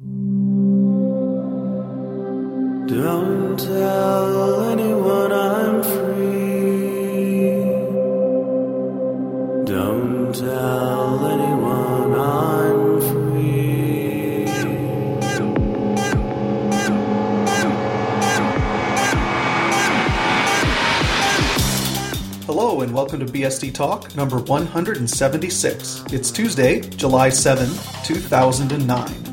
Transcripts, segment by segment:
Don't tell anyone I'm free. Don't tell anyone I'm free. Hello and welcome to BSD Talk number 176. It's Tuesday, July 7, 2009.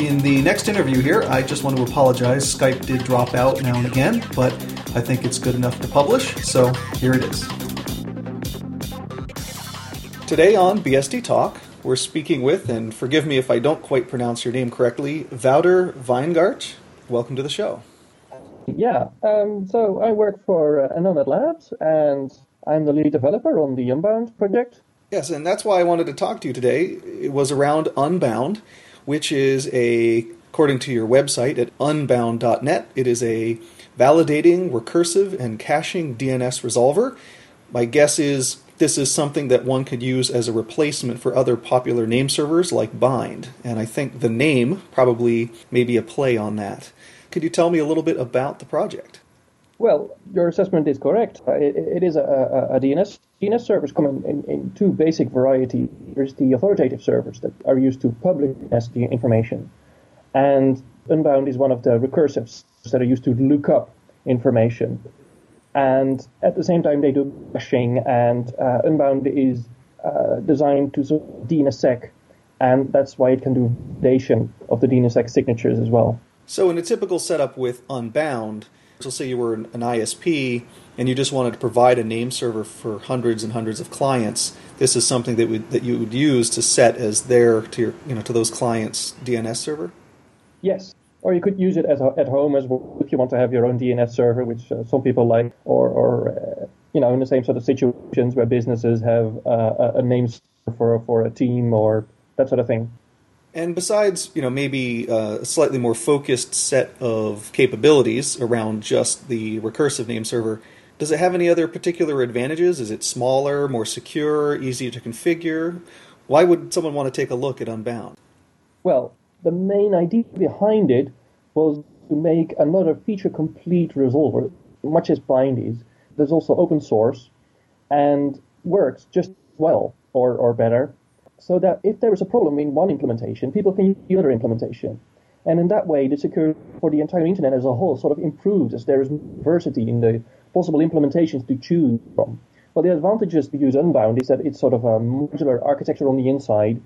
In the next interview here, I just want to apologize. Skype did drop out now and again, but I think it's good enough to publish, so here it is. Today on BSD Talk, we're speaking with, and forgive me if I don't quite pronounce your name correctly, Wouter Wijngaards. Welcome to the show. Yeah, um, so I work for uh, NLnet Labs, and I'm the lead developer on the Unbound project. Yes, and that's why I wanted to talk to you today. It was around Unbound, which is a, according to your website at unbound.net, it is a validating, recursive, and caching DNS resolver. My guess is this is something that one could use as a replacement for other popular name servers like Bind, and I think the name probably may be a play on that. Could you tell me a little bit about the project? Well, your assessment is correct. It, it is a, a, a, DNS. DNS servers come in, in, in, two basic varieties. There's the authoritative servers that are used to publish the information, and Unbound is one of the recursives that are used to look up information. And at the same time, they do caching, and uh, Unbound is uh, designed to sort of DNSSEC, and that's why it can do validation of the DNSSEC signatures as well. So, in a typical setup with Unbound, let's say you were an ISP and you just wanted to provide a name server for hundreds and hundreds of clients. This is something that would, that you would use to set as their to your you know to those clients DNS server. Yes, or you could use it as a, at home as well if you want to have your own DNS server, which uh, some people like, or, or uh, you know in the same sort of situations where businesses have uh, a name server for for a team or that sort of thing. And besides, you know, maybe uh, a slightly more focused set of capabilities around just the recursive name server, does it have any other particular advantages? Is it smaller, more secure, easier to configure? Why would someone want to take a look at Unbound? Well, the main idea behind it was to make another feature complete resolver, much as Bind is. There's also open source and works just well or, or better so that if there is a problem in one implementation, people can use the other implementation. And in that way, the security for the entire internet as a whole sort of improves as there is diversity in the possible implementations to choose from. Well, the advantages to use Unbound is that it's sort of a modular architecture on the inside.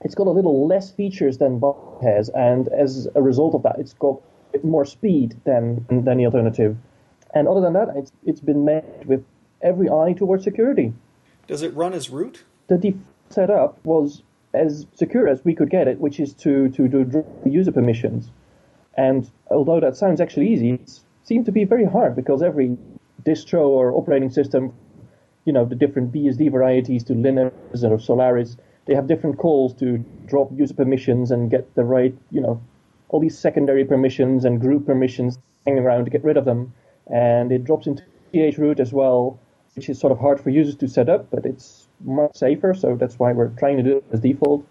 It's got a little less features than Bind has, and as a result of that, it's got more speed than, than the alternative. And other than that, it's, it's been met with every eye towards security. Does it run as root? The set up was as secure as we could get it, which is to, to do the user permissions. And although that sounds actually easy, it seemed to be very hard because every distro or operating system, you know, the different BSD varieties to Linux or Solaris, they have different calls to drop user permissions and get the right, you know, all these secondary permissions and group permissions hanging around to get rid of them. And it drops into chroot as well, which is sort of hard for users to set up, but it's much safer, so that's why we're trying to do it as default.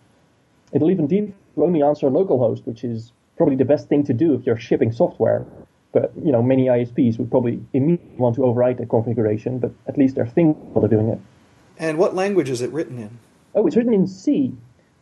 It'll even default only answer localhost, which is probably the best thing to do if you're shipping software. But you know, many ISPs would probably immediately want to overwrite that configuration, but at least they're thinking they're doing it. And what language is it written in? Oh, it's written in C,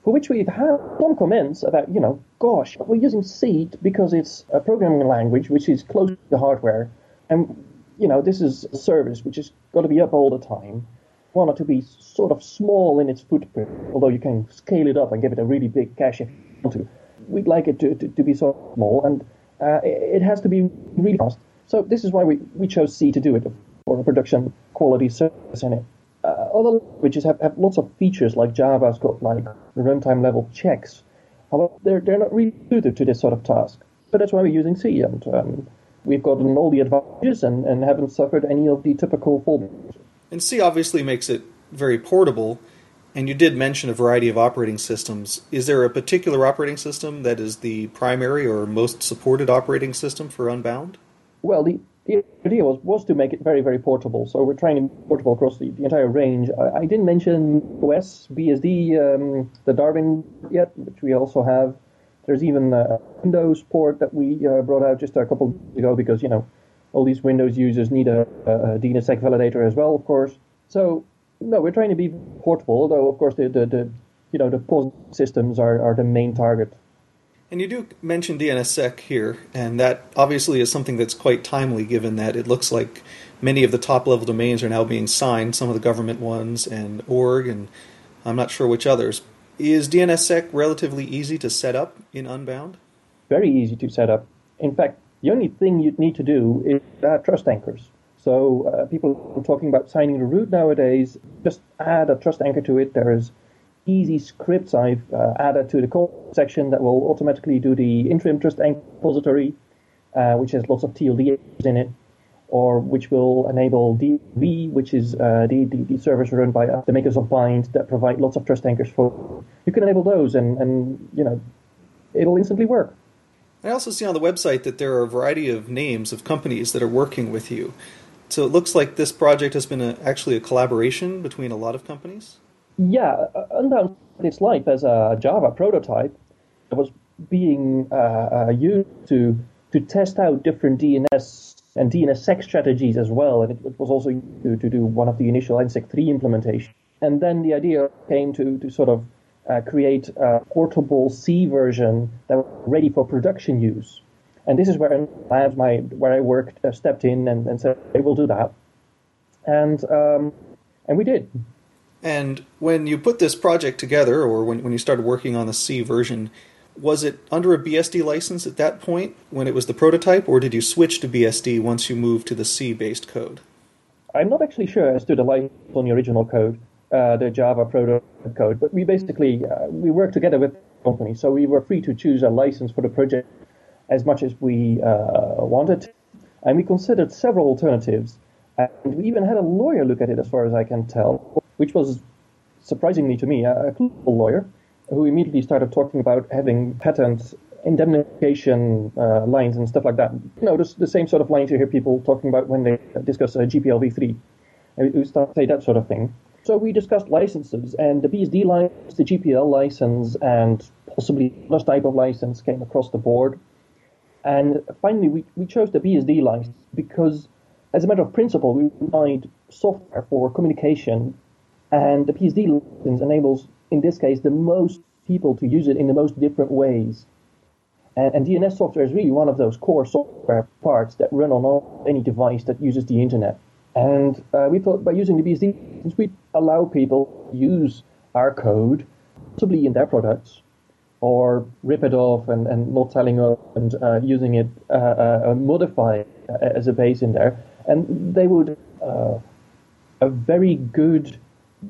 for which we've had some comments about, you know, gosh, we're using C because it's a programming language which is close to the hardware, and you know, this is a service which has got to be up all the time want it to be sort of small in its footprint, although you can scale it up and give it a really big cache if you want to. We'd like it to, to, to be sort of small, and uh, it has to be really fast. So this is why we, we chose C to do it for a production quality service in it. Uh, other languages have, have lots of features, like Java's got like runtime level checks. However, they're, they're not really suited to this sort of task. But that's why we're using C, and um, we've gotten all the advantages and, and haven't suffered any of the typical fallbacks. And C obviously makes it very portable. And you did mention a variety of operating systems. Is there a particular operating system that is the primary or most supported operating system for Unbound? Well, the, the idea was, was to make it very, very portable. So we're trying to be portable across the, the entire range. I, I, didn't mention OS, BSD, um, the Darwin yet, which we also have. There's even a Windows port that we uh, brought out just a couple ago because, you know, all these Windows users need a, a DNSSEC validator as well, of course. So, no, we're trying to be portable, though, of course, the, the, the you know, the POSIX systems are, are the main target. And you do mention DNSSEC here, and that obviously is something that's quite timely given that it looks like many of the top level domains are now being signed, some of the government ones and org, and I'm not sure which others. Is DNSSEC relatively easy to set up in Unbound? Very easy to set up. In fact, the only thing you'd need to do is add trust anchors. So uh, people are talking about signing the root nowadays. Just add a trust anchor to it. There's easy scripts I've uh, added to the code section that will automatically do the interim trust anchor repository, uh, which has lots of TLD in it, or which will enable DLV, which is uh, the, the, the servers run by the makers of Bind that provide lots of trust anchors for. You can enable those, and, and you know, it'll instantly work. I also see on the website that there are a variety of names of companies that are working with you. So it looks like this project has been a, actually a collaboration between a lot of companies. Yeah, Unbound its life as a Java prototype. It was being uh, uh, used to to test out different DNS and DNSSEC strategies as well, and it, it was also to, to do one of the initial NSEC 3 implementation. And then the idea came to, to sort of uh, create a portable C version that was ready for production use. And this is where Labs, my where I worked, uh, stepped in and, and said, "Hey, we'll do that," and um, and we did. And when you put this project together, or when when you started working on the C version, was it under a BSD license at that point when it was the prototype, or did you switch to BSD once you moved to the C based code? I'm not actually sure as to the license on the original code, uh, the Java prototype code, but we basically uh, we worked together with the company, so we were free to choose a license for the project as much as we uh, wanted, and we considered several alternatives, and we even had a lawyer look at it, as far as I can tell, which was surprisingly to me a, a lawyer who immediately started talking about having patents indemnification uh, lines and stuff like that. You know, the, same sort of lines you hear people talking about when they discuss uh, GPLv3. We start to say that sort of thing. So we discussed licenses, and the BSD license, the GPL license, and possibly other type of license came across the board. And finally, we, we chose the BSD license because, as a matter of principle, we provide software for communication, and the BSD license enables in this case, the most people to use it in the most different ways. And, and DNS software is really one of those core software parts that run on any device that uses the internet. And uh, we thought by using the BSD, since we allow people to use our code, possibly in their products, or rip it off and, and not telling us and uh, using it, uh, uh, modify as a base in there, and they would uh, a very good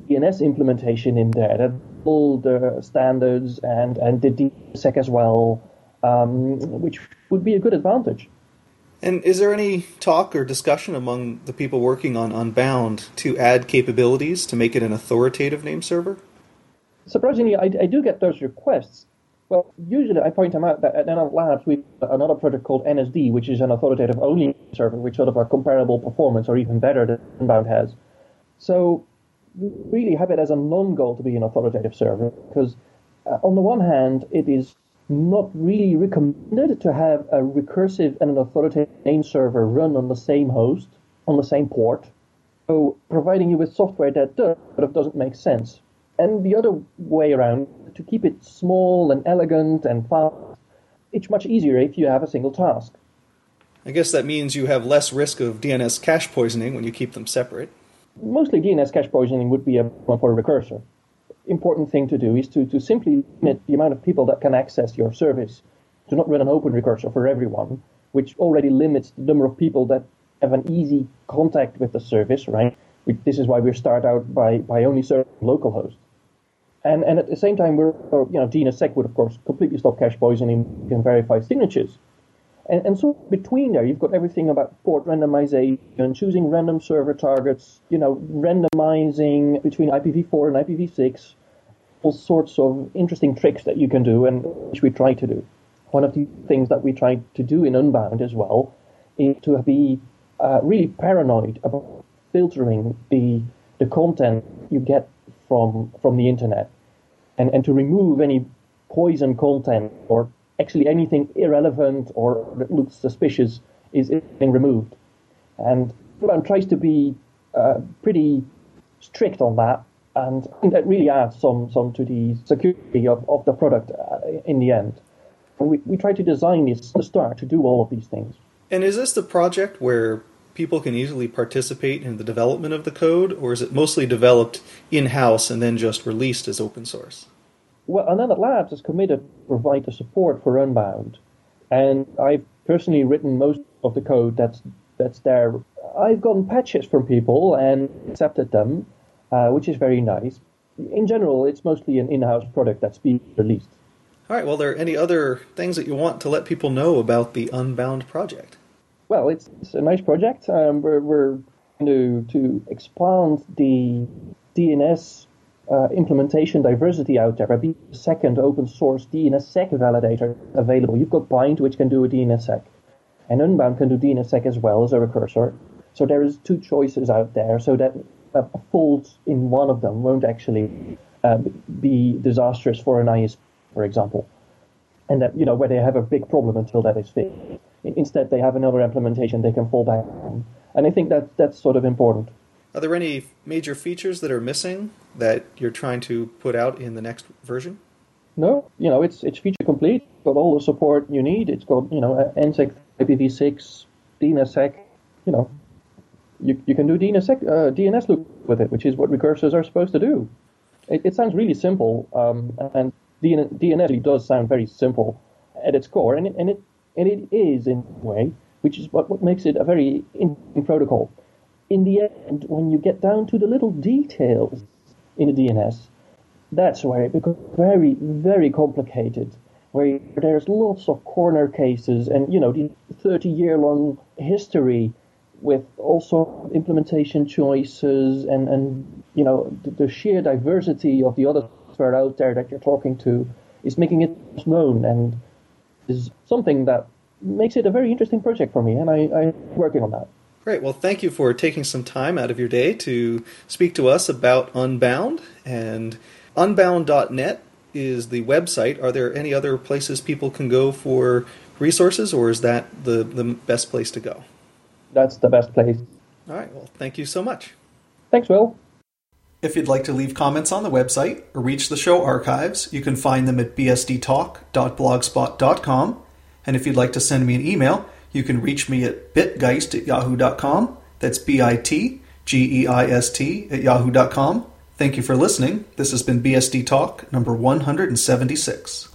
DNS implementation in there that all the standards and, and the DNSSEC as well, um, which would be a good advantage. And is there any talk or discussion among the people working on Unbound to add capabilities to make it an authoritative name server? Surprisingly, I, I do get those requests. Well, usually I point them out that at NL Labs we have another project called NSD, which is an authoritative only server, which sort of a comparable performance or even better than Unbound has. So really have it as a non-goal to be an authoritative server because uh, on the one hand, it is not really recommended to have a recursive and an authoritative name server run on the same host, on the same port. So providing you with software that does, but doesn't make sense. And the other way around, to keep it small and elegant and fast, it's much easier if you have a single task. I guess that means you have less risk of DNS cache poisoning when you keep them separate mostly DNS cache poisoning would be a problem for a recurser. Important thing to do is to, to simply limit the amount of people that can access your service. To not run an open recursor for everyone, which already limits the number of people that have an easy contact with the service, right? This is why we start out by, by only serving localhost. And, and at the same time, we're, you know, DNSSEC would, of course, completely stop cache poisoning and verify signatures. And, and so between there, you've got everything about port randomization, choosing random server targets, you know, randomizing between IPv4 and IPv6, all sorts of interesting tricks that you can do, and which we try to do. One of the things that we try to do in Unbound as well is to be uh, really paranoid about filtering the the content you get from from the internet, and and to remove any poison content or actually anything irrelevant or that looks suspicious is being removed. And Unbound tries to be uh, pretty strict on that, and I think that really adds some, some to the security of, of the product uh, in the end. We, we try to design this the start to do all of these things. And is this the project where people can easily participate in the development of the code, or is it mostly developed in house and then just released as open source? Well, NLnet Labs is committed to provide the support for Unbound, and I've personally written most of the code that's that's there. I've gotten patches from people and accepted them, uh, which is very nice. In general, it's mostly an in-house product that's being released. All right. Well, are there any other things that you want to let people know about the Unbound project? Well, it's, it's a nice project. Um, we're, we're going to, to expand the DNS uh, implementation diversity out there by being the second open source DNSSEC validator available. You've got Bind, which can do a DNSSEC, and Unbound can do DNSSEC as well as a recursor. So there is two choices out there, so that a fault in one of them won't actually uh, be disastrous for an ISP, for example, and that you know where they have a big problem until that is fixed. Instead, they have another implementation they can fall back on, and I think that that's sort of important. Are there any major features that are missing that you're trying to put out in the next version? No, you know it's it's feature complete. Got all the support you need. It's got you know NSEC, IPv6, DNSSEC. You know, you you can do DNSSEC, uh, DNS loop with it, which is what recursors are supposed to do. It, it sounds really simple, um, and DNS, DNS does sound very simple at its core, and it, and it and it is in a way, which is what, what makes it a very interesting protocol. In the end, when you get down to the little details in the DNS, that's where it becomes very, very complicated. Where there's lots of corner cases and you know the 30-year-long history with also implementation choices and and you know the, the sheer diversity of the other software out there that you're talking to is making it known and is something that makes it a very interesting project for me, and I, I'm working on that. Great. Well, thank you for taking some time out of your day to speak to us about Unbound. And unbound.net is the website. Are there any other places people can go for resources, or is that the, the best place to go? That's the best place. All right. Well, thank you so much. Thanks, Will. If you'd like to leave comments on the website or reach the show archives, you can find them at bsdtalk.blogspot.com. And if you'd like to send me an email, you can reach me at bitgeist at yahoo.com. That's B I T G E I S T at yahoo.com. Thank you for listening. This has been BSD Talk number 176.